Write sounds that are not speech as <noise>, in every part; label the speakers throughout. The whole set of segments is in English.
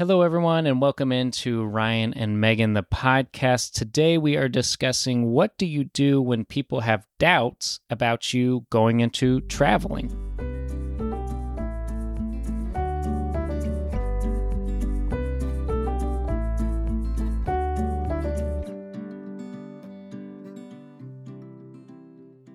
Speaker 1: Hello, everyone, and welcome into Ryan and Megan, the podcast. Today, we are discussing what do you do when people have doubts about you going into traveling.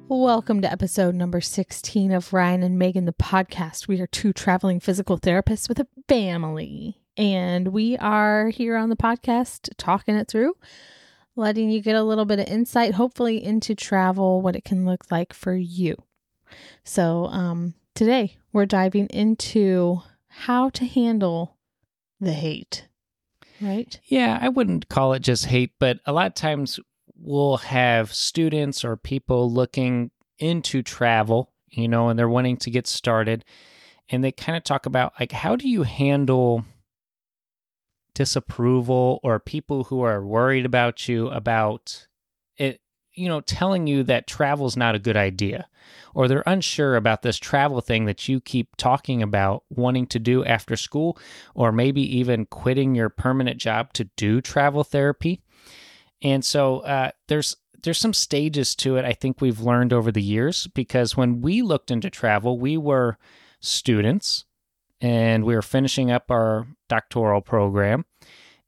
Speaker 2: Welcome to episode number 16 of Ryan and Megan, the podcast. We are two traveling physical therapists with a family, and we are here on the podcast talking it through, letting you get a little bit of insight, hopefully, into travel, what it can look like for you. So, um, today we're diving into how to handle the hate, right?
Speaker 1: Yeah, I wouldn't call it just hate, but a lot of times we'll have students or people looking into travel, you know, and they're wanting to get started. And they kind of talk about like, how do you handle disapproval or people who are worried about you about it, you know, telling you that travel's not a good idea, or they're unsure about this travel thing that you keep talking about wanting to do after school, or maybe even quitting your permanent job to do travel therapy. And so uh, there's there's some stages to it I think we've learned over the years because when we looked into travel, we were students and we were finishing up our doctoral program.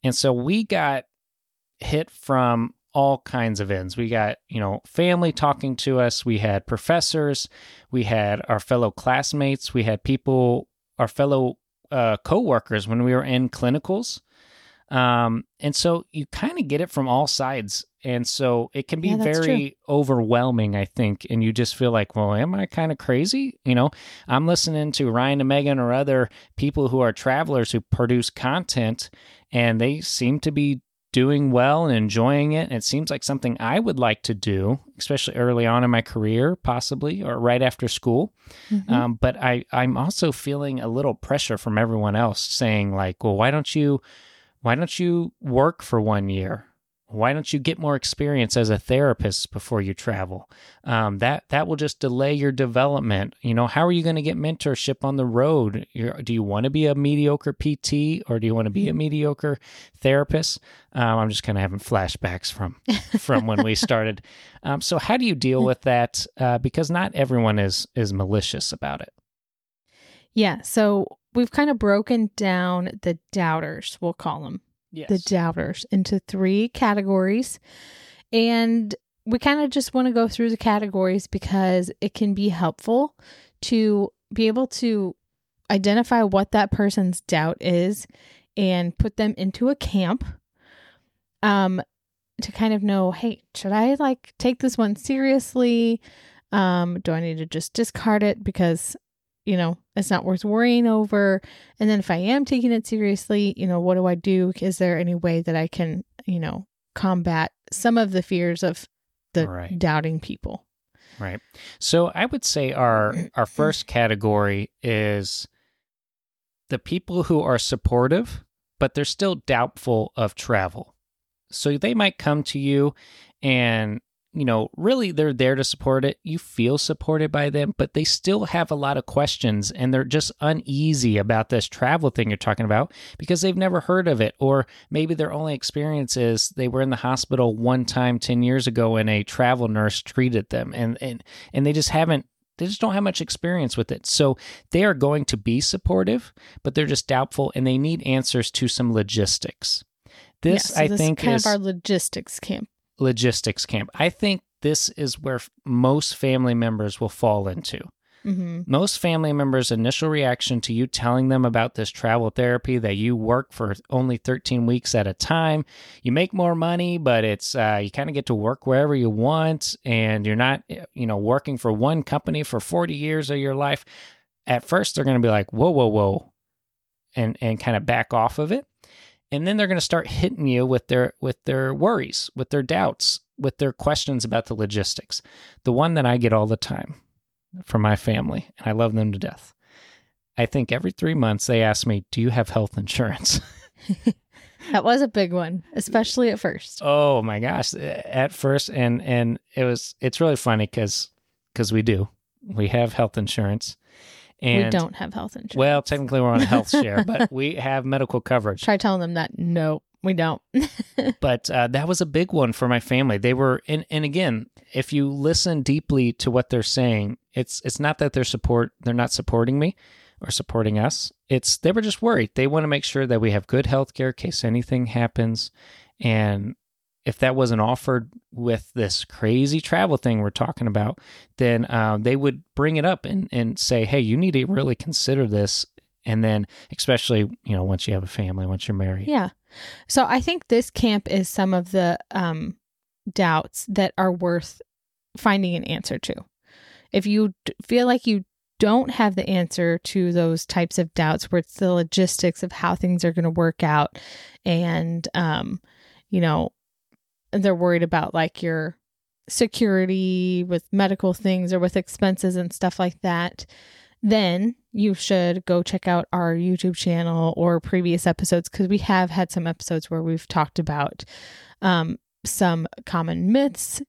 Speaker 1: And so we got hit from all kinds of ends. We got, you know, family talking to us, we had professors, we had our fellow classmates, we had people, our fellow uh, co-workers when we were in clinicals um, and so you kind of get it from all sides. And so it can be
Speaker 2: Yeah,
Speaker 1: very overwhelming, I think. And you just feel like, well, am I kind of crazy? You know, I'm listening to Ryan and Megan or other people who are travelers who produce content, and they seem to be doing well and enjoying it. And it seems like something I would like to do, especially early on in my career, possibly, or right after school.
Speaker 2: Mhm.
Speaker 1: Um, but I, I'm also feeling a little pressure from everyone else saying, like, well, why don't you why don't you work for one year? Why don't you get more experience as a therapist before you travel? Um, that that will just delay your development. You know, how are you going to get mentorship on the road? You're, do you want to be a mediocre PT or do you want to be a <laughs> mediocre therapist? Um, I'm just kind of having flashbacks from from when we started. Um, so, how do you deal <laughs> with that? Uh, because not everyone is is malicious about it.
Speaker 2: Yeah. So we've kind of broken down the doubters, we'll call them.
Speaker 1: Yes.
Speaker 2: the doubters into three categories. And we kind of just want to go through the categories because it can be helpful to be able to identify what that person's doubt is and put them into a camp um to kind of know hey should i like take this one seriously um do i need to just discard it because you know it's not worth worrying over and then if I am taking it seriously, you know, what do I do? Is there any way that I can, you know, combat some of the fears of the
Speaker 1: Right.
Speaker 2: doubting people?
Speaker 1: Right. So I would say our our <clears throat> first category is the people who are supportive, but they're still doubtful of travel. So they might come to you and you know, really they're there to support it. You feel supported by them, but they still have a lot of questions and they're just uneasy about this travel thing you're talking about because they've never heard of it. Or maybe their only experience is they were in the hospital one time 10 years ago and a travel nurse treated them and, and, and they just haven't they just don't have much experience with it. So they are going to be supportive, but they're just doubtful and they need answers to some logistics. This,
Speaker 2: Yeah, so
Speaker 1: I
Speaker 2: this
Speaker 1: think,
Speaker 2: is kind
Speaker 1: is
Speaker 2: of our logistics camp.
Speaker 1: Logistics camp. I think this is where f- most family members will fall into.
Speaker 2: hmm
Speaker 1: Most family members' initial reaction to you telling them about this travel therapy that you work for only 13 weeks at a time, you make more money, but it's uh, you kind of get to work wherever you want, and you're not, you know, working for one company for 40 years of your life. At first, they're going to be like, "Whoa, whoa, whoa," and and kind of back off of it, and then they're going to start hitting you with their with their worries, with their doubts, with their questions about the logistics. The one that I get all the time from my family, and I love them to death. I think every three months they ask me, "Do you have health insurance?" <laughs>
Speaker 2: That was a big one, especially at first.
Speaker 1: oh my gosh! At first, and and it was it's really funny because because we do we have health insurance, And
Speaker 2: we don't have health insurance.
Speaker 1: Well, technically we're on a health <laughs> share, but we have medical coverage.
Speaker 2: Try telling them that no, we don't. <laughs>
Speaker 1: but uh, that was a big one for my family. They were, and, and again, if you listen deeply to what they're saying, it's it's not that they're support they're not supporting me or supporting us. It's they were just worried. They want to make sure that we have good health care in case anything happens, and if that wasn't offered with this crazy travel thing we're talking about, then uh, they would bring it up and, and say, hey, you need to really consider this. And then, especially, you know, once you have a family, once you're married.
Speaker 2: Yeah. So I think this camp is some of the um, doubts that are worth finding an answer to. If you d- feel like you don't have the answer to those types of doubts, where it's the logistics of how things are going to work out, and, um, you know, they're worried about like your security with medical things or with expenses and stuff like that, then you should go check out our YouTube channel or previous episodes because we have had some episodes where we've talked about um, some common myths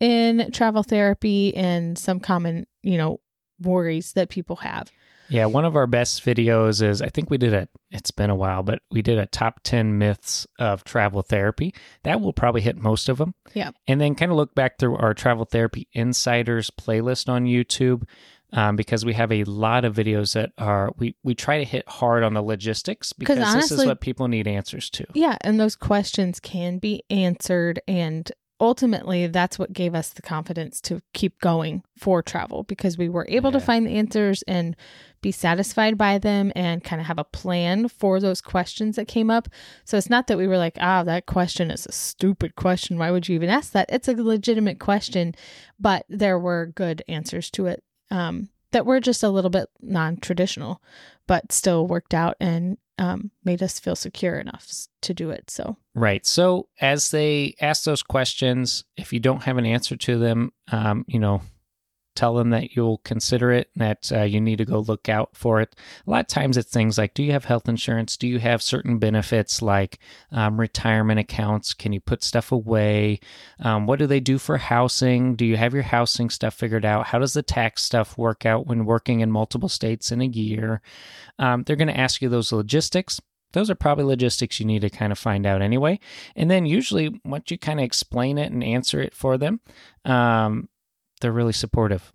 Speaker 2: in travel therapy and some common, you know, worries that people have.
Speaker 1: Yeah, one of our best videos is I think we did a it's been a while, but we did a top 10 myths of travel therapy. That will probably hit most of them.
Speaker 2: Yeah.
Speaker 1: And then kind of look back through our travel therapy insiders playlist on YouTube. Um, because we have a lot of videos that are we we try to hit hard on the logistics because this is what people need answers to.
Speaker 2: Yeah, and those questions can be answered and ultimately that's what gave us the confidence to keep going for travel because we were able to find the answers and be satisfied by them and kind of have a plan for those questions that came up. So it's not that we were like, "Ah, that question is a stupid question. Why would you even ask that?" It's a legitimate question, but there were good answers to it um, that were just a little bit non-traditional, but still worked out and um, made us feel secure enough to do it. So
Speaker 1: Right. So as they ask those questions, if you don't have an answer to them, um, you know, tell them that you'll consider it, and that uh, you need to go look out for it. A lot of times it's things like, do you have health insurance? Do you have certain benefits like um, retirement accounts? Can you put stuff away? Um, what do they do for housing? Do you have your housing stuff figured out? How does the tax stuff work out when working in multiple states in a year? Um, they're going to ask you those logistics those are probably logistics you need to kind of find out anyway. And then usually, once you kind of explain it and answer it for them, um, they're really supportive.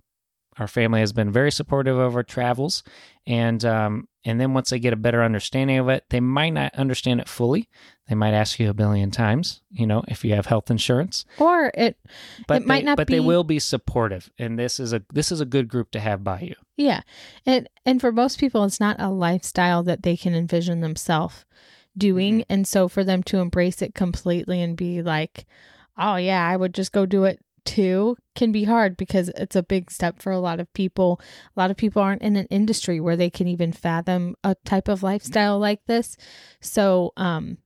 Speaker 1: Our family has been very supportive of our travels, and um, and then once they get a better understanding of it, they might not understand it fully. They might ask you a billion times, you know, if you have health insurance.
Speaker 2: or it
Speaker 1: But
Speaker 2: It might not
Speaker 1: but they will be supportive, and this is a this is a good group to have by you.
Speaker 2: Yeah. And and for most people it's not a lifestyle that they can envision themselves doing and so for them to embrace it completely and be like, "Oh yeah, I would just go do it too." can be hard because it's a big step for a lot of people. A lot of people aren't in an industry where they can even fathom a type of lifestyle like this. So, um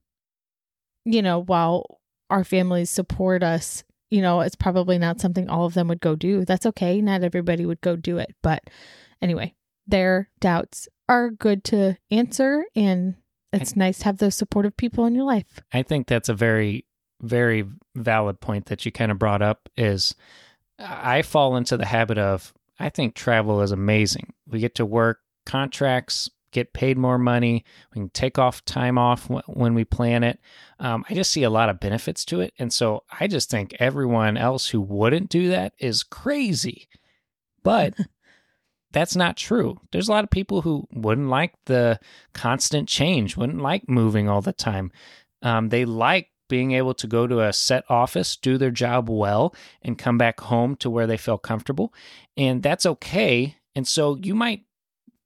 Speaker 2: you know, while our families support us, you know, it's probably not something all of them would go do. That's okay. Not everybody would go do it, but anyway, their doubts are good to answer and it's nice to have those supportive people in your life.
Speaker 1: I think that's a very, very valid point that you kind of brought up. Is I fall into the habit of I think travel is amazing. We get to work contracts, get paid more money. We can take off time off when we plan it. Um, I just see a lot of benefits to it, and so I just think everyone else who wouldn't do that is crazy. But <laughs> that's not true. There's a lot of people who wouldn't like the constant change, wouldn't like moving all the time. Um, they like being able to go to a set office, do their job well, and come back home to where they feel comfortable. And that's okay. And so you might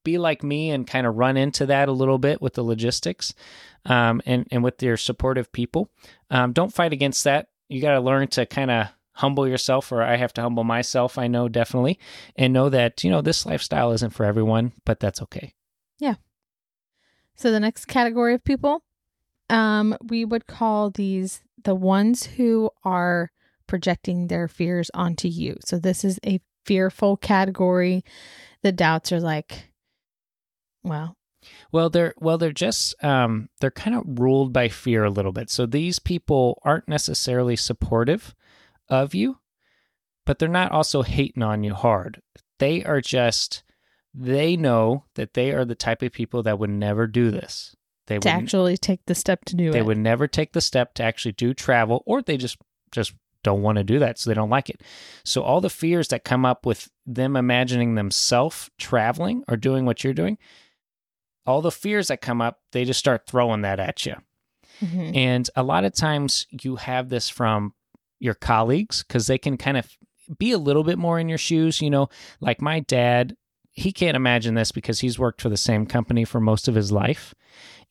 Speaker 1: be like me and kind of run into that a little bit with the logistics um, and, and with your supportive people. Um, don't fight against that. You got to learn to kind of humble yourself, or I have to humble myself, I know definitely, and know that, you know, this lifestyle isn't for everyone, but that's okay. Yeah.
Speaker 2: So the next category of people, um, we would call these the ones who are projecting their fears onto you. So this is a fearful category. The doubts are like, well,
Speaker 1: Well, they're well, they're just um, they're kind of ruled by fear a little bit. So these people aren't necessarily supportive of you, but they're not also hating on you hard. They are just they know that they are the type of people that would never do this. They
Speaker 2: to
Speaker 1: would
Speaker 2: actually take the step to do
Speaker 1: they
Speaker 2: it.
Speaker 1: They would never take the step to actually do travel or they just just don't want to do that so they don't like it. So all the fears that come up with them imagining themselves traveling or doing what you're doing, all the fears that come up, they just start throwing that at you.
Speaker 2: Mhm.
Speaker 1: And a lot of times you have this from your colleagues because they can kind of be a little bit more in your shoes. You know, like my dad, he can't imagine this because he's worked for the same company for most of his life.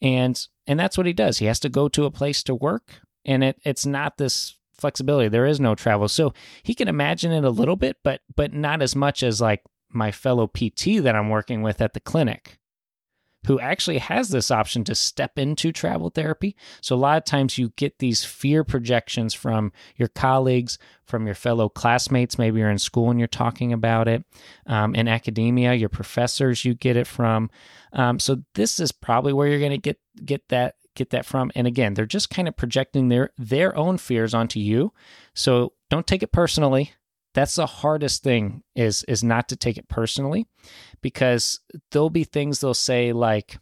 Speaker 1: And and that's what he does. He has to go to a place to work and it it's not this flexibility. There is no travel. So he can imagine it a little bit, but but not as much as like my fellow PT that I'm working with at the clinic who actually has this option to step into travel therapy. So a lot of times you get these fear projections from your colleagues, from your fellow classmates. Maybe you're in school and you're talking about it. Um, in academia, your professors, you get it from. Um, so this is probably where you're going to get get that get that from. And again, they're just kind of projecting their their own fears onto you. So don't take it personally. That's the hardest thing is is not to take it personally because there'll be things they'll say like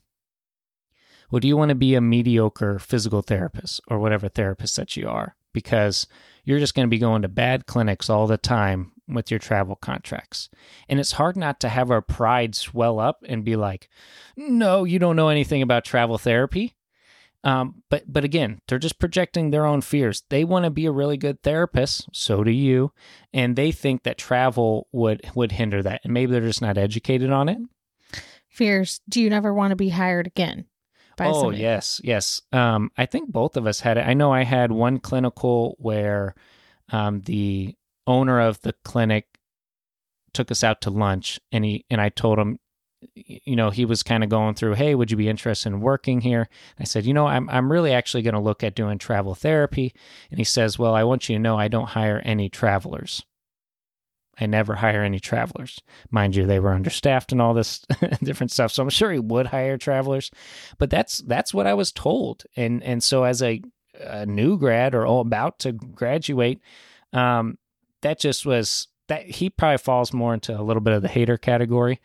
Speaker 1: well do you want to be a mediocre physical therapist or whatever therapist that you are? Because you're just going to be going to bad clinics all the time with your travel contracts. And it's hard not to have our pride swell up and be like no you don't know anything about travel therapy um, but but again, they're just projecting their own fears. They want to be a really good therapist, so do you, and they think that travel would would hinder that, and maybe they're just not educated on it.
Speaker 2: Fears. Do you never want to be hired again?
Speaker 1: Oh
Speaker 2: somebody?
Speaker 1: yes, yes. Um, I think both of us had it. I know I had one clinical where um, the owner of the clinic took us out to lunch, and he and I told him, you know, he was kind of going through, hey, would you be interested in working here? I said, you know, I'm I'm really actually going to look at doing travel therapy, and he says, well, I want you to know I don't hire any travelers. I never hire any travelers. Mind you, they were understaffed and all this <laughs> different stuff. So I'm sure he would hire travelers, but that's that's what I was told. And and so as a, a new grad or about to graduate, um, that just was that he probably falls more into a little bit of the hater category,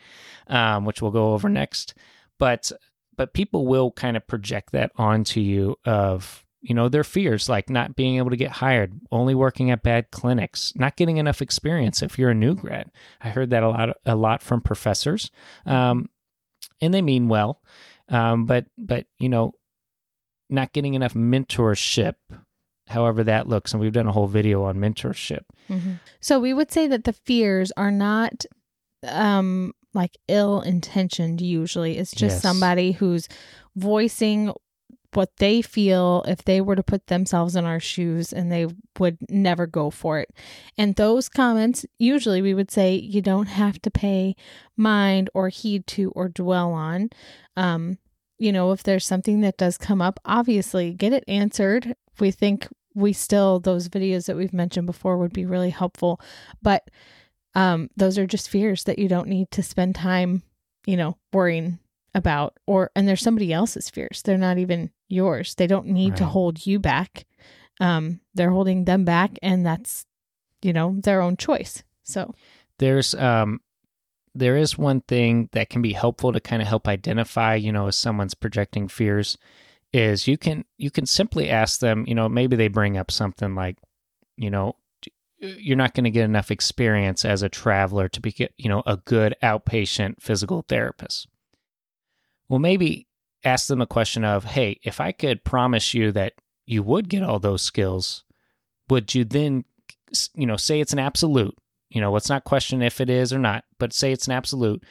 Speaker 1: um, which we'll go over next. But but people will kind of project that onto you of you know their fears like not being able to get hired only working at bad clinics not getting enough experience if you're a new grad i heard that a lot a lot from professors um, and they mean well um, but but you know not getting enough mentorship however that looks and we've done a whole video on mentorship
Speaker 2: Mhm. So we would say that the fears are not um like ill intentioned usually. It's just
Speaker 1: Yes.
Speaker 2: somebody who's voicing what they feel if they were to put themselves in our shoes and they would never go for it. And those comments, usually we would say you don't have to pay mind or heed to or dwell on. Um, you know, if there's something that does come up, obviously get it answered. We think we still those videos that we've mentioned before would be really helpful, but um those are just fears that you don't need to spend time, you know, worrying about or and there's somebody else's fears. They're not even yours. They don't need to hold you back. Um they're holding them back and that's you know, their own choice. So,
Speaker 1: there's um there is one thing that can be helpful to kind of help identify you know if someone's projecting fears is you can you can simply ask them you know maybe they bring up something like you know you're not going to get enough experience as a traveler to be you know a good outpatient physical therapist. Well maybe ask them a question of hey if i could promise you that you would get all those skills would you then you know say it's an absolute you know let's not question if it is or not but say it's an absolute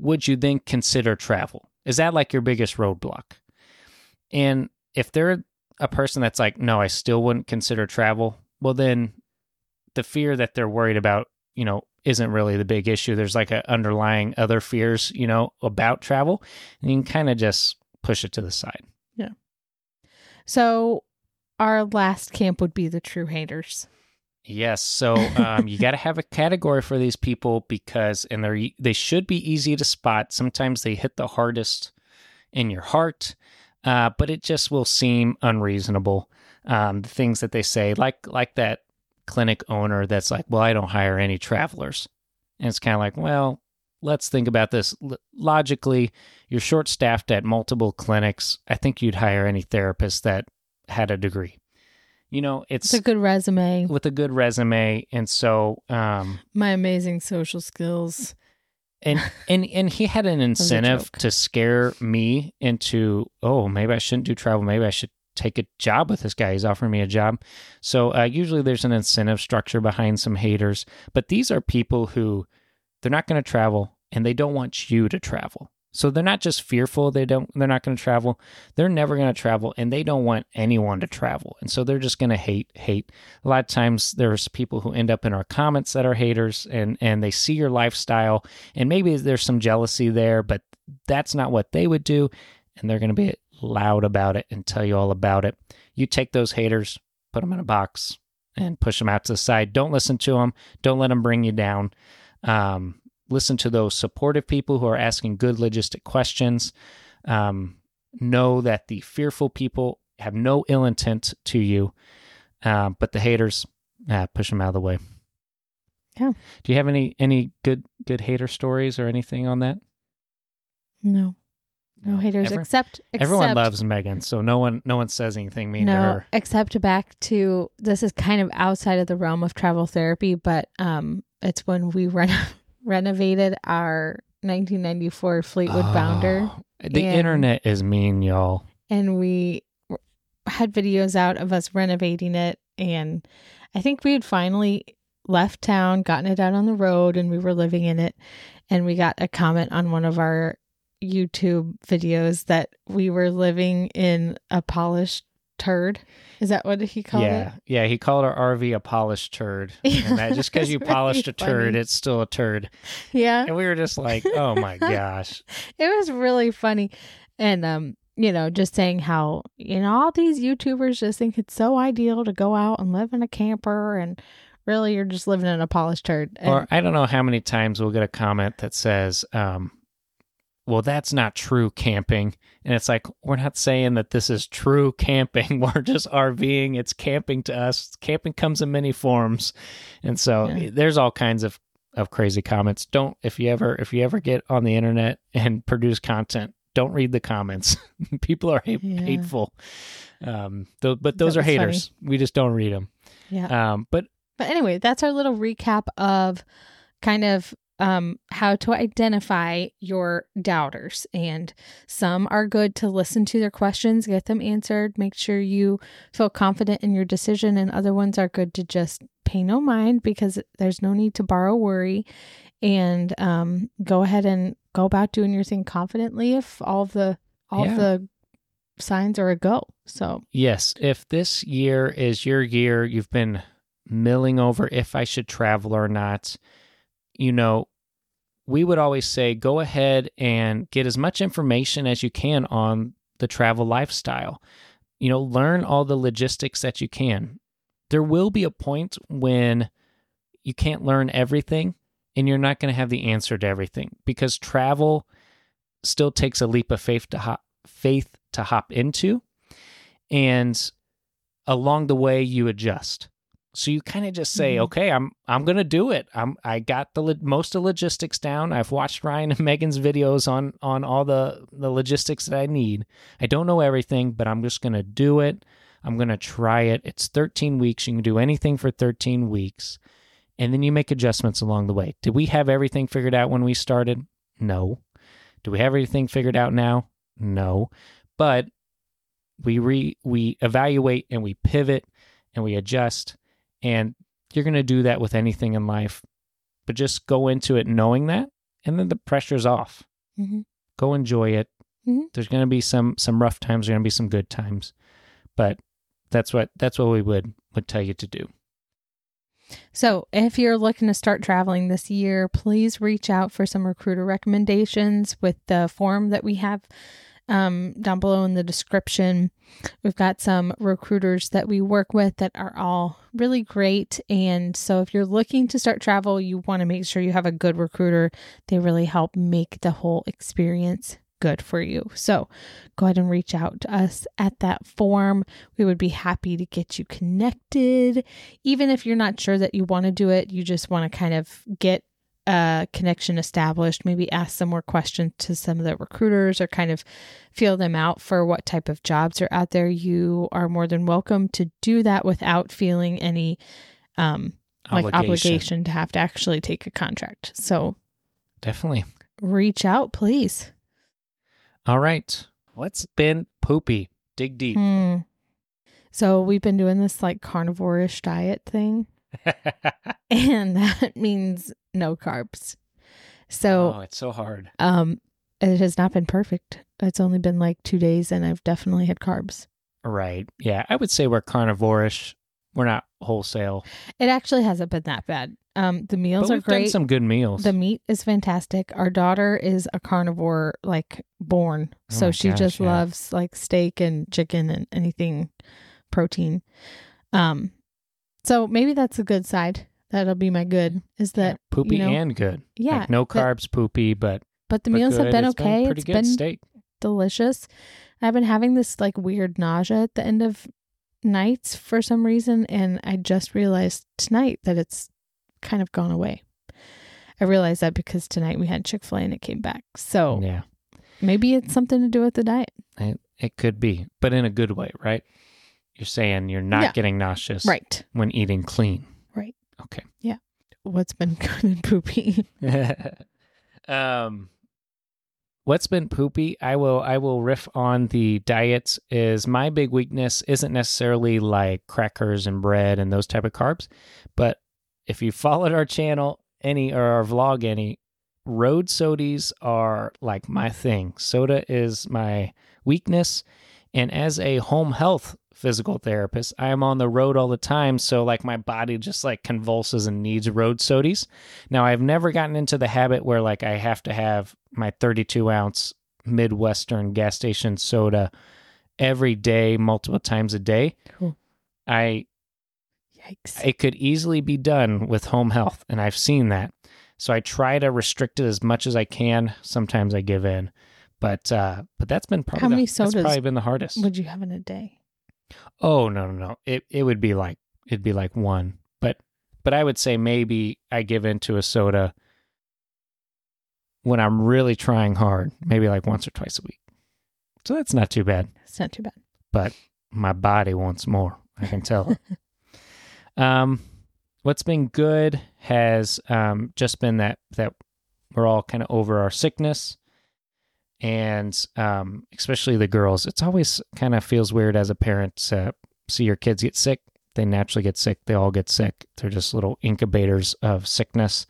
Speaker 1: would you then consider travel? Is that like your biggest roadblock and if they're a person that's like no i still wouldn't consider travel well then the fear that they're worried about you know isn't really the big issue there's like an underlying other fears you know about travel and you can kind of just push it to the side Yeah.
Speaker 2: so our last camp would be the true haters.
Speaker 1: Yes, so um, you got to have a category for these people because, and they're e- they should be easy to spot. Sometimes they hit the hardest in your heart, uh, but it just will seem unreasonable. Um, the things that they say, like like that clinic owner that's like, "Well, I don't hire any travelers," and it's kind of like, "Well, let's think about this L- logically. You're short staffed at multiple clinics. I think you'd hire any therapist that had a degree. You know, it's,
Speaker 2: It's a good resume.
Speaker 1: with a good resume, and so um,
Speaker 2: My amazing social skills.
Speaker 1: And <laughs> and and he had an incentive to scare me into oh maybe I shouldn't do travel. Maybe I should take a job with this guy. He's offering me a job. So uh, usually there's an incentive structure behind some haters but these are people who they're not going to travel and they don't want you to travel so they're not just fearful they don't they're not going to travel. They're never going to travel and they don't want anyone to travel. And so they're just going to hate hate. A lot of times there's people who end up in our comments that are haters and and they see your lifestyle and maybe there's some jealousy there but that's not what they would do and they're going to be loud about it and tell you all about it. You take those haters put them in a box and push them out to the side. Don't listen to them don't let them bring you down. Um, listen to those supportive people who are asking good logistic questions. Um, know that the fearful people have no ill intent to you uh, but the haters ah, push them out of the way.
Speaker 2: Yeah.
Speaker 1: do you have any any good good hater stories or anything on that?
Speaker 2: No. No haters
Speaker 1: Every-
Speaker 2: except, except
Speaker 1: everyone loves megan so no one no one says anything mean to her.
Speaker 2: except back to this is kind of outside of the realm of travel therapy, but um, it's when we reno- renovated our 1994 Fleetwood oh, Bounder,
Speaker 1: Oh, the
Speaker 2: and-
Speaker 1: internet is mean y'all.
Speaker 2: And we had videos out of us renovating it, and I think we had finally left town, gotten it out on the road, and we were living in it, and we got a comment on one of our YouTube videos that we were living in a polished turd. Is that what he called
Speaker 1: yeah,
Speaker 2: it?
Speaker 1: yeah. He called our RV a polished turd,
Speaker 2: Yeah, <laughs>
Speaker 1: and that just because you polished
Speaker 2: really
Speaker 1: a turd,
Speaker 2: funny.
Speaker 1: it's still a turd.
Speaker 2: Yeah.
Speaker 1: And we were just like, "Oh my <laughs> gosh!"
Speaker 2: it was really funny and um you know just saying how you know all these youtubers just think it's so ideal to go out and live in a camper and really you're just living in a polished turd and,
Speaker 1: or I don't know how many times we'll get a comment that says, um, "Well, that's not true camping," and it's like we're not saying that this is true camping. <laughs> We're just RVing. It's camping to us. Camping comes in many forms, and so
Speaker 2: Yeah.
Speaker 1: there's all kinds of of crazy comments. Don't if you ever if you ever get on the internet and <laughs> produce content, don't read the comments. <laughs> People are hate,
Speaker 2: Yeah.
Speaker 1: hateful. Um, tho- but those are
Speaker 2: was funny.
Speaker 1: haters. We just don't read them.
Speaker 2: yeah
Speaker 1: Um, but
Speaker 2: but anyway that's our little recap of kind of um how to identify your doubters. And some are good to listen to their questions get them answered make sure you feel confident in your decision and other ones are good to just pay no mind because there's no need to borrow worry. And um go ahead and go about doing your thing confidently if all the all
Speaker 1: Yeah.
Speaker 2: the signs are a go. So
Speaker 1: Yes, if this year is your year, you've been milling over if I should travel or not, you know, we would always say go ahead and get as much information as you can on the travel lifestyle. You know, learn all the logistics that you can. There will be a point when you can't learn everything and you're not going to have the answer to everything because travel still takes a leap of faith to hop, faith to hop into and along the way you adjust so you kind of just say
Speaker 2: Mhm.
Speaker 1: okay i'm i'm gonna do it. I'm i got the lo- most of logistics down. I've watched ryan and <laughs> megan's videos on on all the the logistics that i need. I don't know everything but i'm just gonna do it. I'm gonna try it. It's 13 weeks. You can do anything for 13 weeks and then you make adjustments along the way. Did we have everything figured out when we started? No. Do we have everything figured out now? No. But we re we evaluate and we pivot and we adjust and you're going to do that with anything in life but just go into it knowing that and then the pressure's off
Speaker 2: mhm.
Speaker 1: go enjoy it
Speaker 2: Mhm.
Speaker 1: there's going to be some some rough times there's going to be some good times but that's what that's what we would would tell you to do
Speaker 2: So, if you're looking to start traveling this year, please reach out for some recruiter recommendations with the form that we have um, down below in the description. We've got some recruiters that we work with that are all really great. And so, if you're looking to start travel, you want to make sure you have a good recruiter. They really help make the whole experience good for you. So, go ahead and reach out to us at that form. We would be happy to get you connected even if you're not sure that you want to do it, you just want to kind of get a connection established, maybe ask some more questions to some of the recruiters or kind of feel them out for what type of jobs are out there, you are more than welcome to do that without feeling any um like obligation to have to actually take a contract. So
Speaker 1: Definitely.
Speaker 2: reach out, please.
Speaker 1: All right. What's been poopy? Dig deep.
Speaker 2: Hmm. So we've been doing this like carnivore-ish diet thing, <laughs> and that means no carbs. So
Speaker 1: oh, it's so hard.
Speaker 2: um it has not been perfect. It's only been like 2 days and I've definitely had carbs.
Speaker 1: Right. Yeah. I would say we're carnivorish. We're not wholesale.
Speaker 2: It actually hasn't been that bad. Um the meals
Speaker 1: but
Speaker 2: are great.
Speaker 1: some good meals.
Speaker 2: The meat is fantastic. Our daughter is a carnivore, like born.
Speaker 1: Oh
Speaker 2: So she
Speaker 1: gosh,
Speaker 2: just
Speaker 1: yeah.
Speaker 2: loves like steak and chicken and anything protein. Um, so maybe that's a good side. That'll be my good. Is
Speaker 1: Yeah,
Speaker 2: that
Speaker 1: poopy
Speaker 2: you know,
Speaker 1: and good.
Speaker 2: yeah?
Speaker 1: Like no carbs, poopy, but,
Speaker 2: but the
Speaker 1: but
Speaker 2: meals have been
Speaker 1: It's
Speaker 2: okay.
Speaker 1: pretty
Speaker 2: it's
Speaker 1: good
Speaker 2: been
Speaker 1: steak.
Speaker 2: delicious. I've been having this like weird nausea at the end of nights for some reason, and I just realized tonight that it's kind of gone away. I realized that because tonight we had Chick Fil A and it came back. So
Speaker 1: Yeah.
Speaker 2: maybe it's something to do with the diet.
Speaker 1: It, it could be, but in a good way, right? You're saying you're not
Speaker 2: Yeah.
Speaker 1: getting nauseous
Speaker 2: Right.
Speaker 1: when eating clean.
Speaker 2: Right.
Speaker 1: Okay. Yeah.
Speaker 2: What's been <laughs> good and poopy? <laughs>
Speaker 1: um what's been poopy i will i will riff on the diets is my big weakness isn't necessarily like crackers and bread and those type of carbs but if you followed our channel any or our vlog any road sodies are like my thing soda is my weakness and as a home health physical therapist i am on the road all the time so like my body just like convulses and needs road sodies now, I've never gotten into the habit where like I have to have my 32 ounce Midwestern gas station soda every day, multiple times a day.
Speaker 2: Cool.
Speaker 1: I
Speaker 2: Yikes.
Speaker 1: it could easily be done with home health, and I've seen that. So I try to restrict it as much as I can. Sometimes I give in, but uh, but that's been probably
Speaker 2: How
Speaker 1: the-
Speaker 2: many
Speaker 1: that's
Speaker 2: sodas
Speaker 1: probably been the hardest.
Speaker 2: Would you have in a day?
Speaker 1: Oh no no no! It it would be like it'd be like one, but but I would say maybe I give into a soda when I'm really trying hard, maybe like once or twice a week. So that's not too bad.
Speaker 2: It's not too bad.
Speaker 1: But my body wants more. I can tell. <laughs> um, what's been good has um just been that that we're all kind of over our sickness and um, especially the girls. It's always kind of feels weird as a parent to see your kids get sick. They naturally get sick. They all get sick. They're just little incubators of sickness.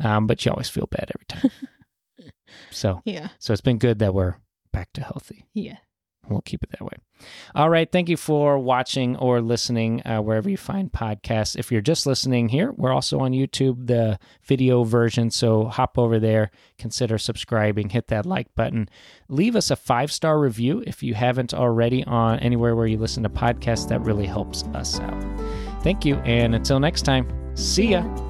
Speaker 1: Um, but you always feel bad every time. <laughs> so,
Speaker 2: Yeah.
Speaker 1: so it's been good that we're back to healthy.
Speaker 2: Yeah.
Speaker 1: We'll keep it that way. All right. Thank you for watching or listening uh, wherever you find podcasts. If you're just listening here, we're also on YouTube, the video version. So hop over there, consider subscribing, hit that like button, leave us a five star review if you haven't already on anywhere where you listen to podcasts. That really helps us out. Thank you. And until next time, see ya.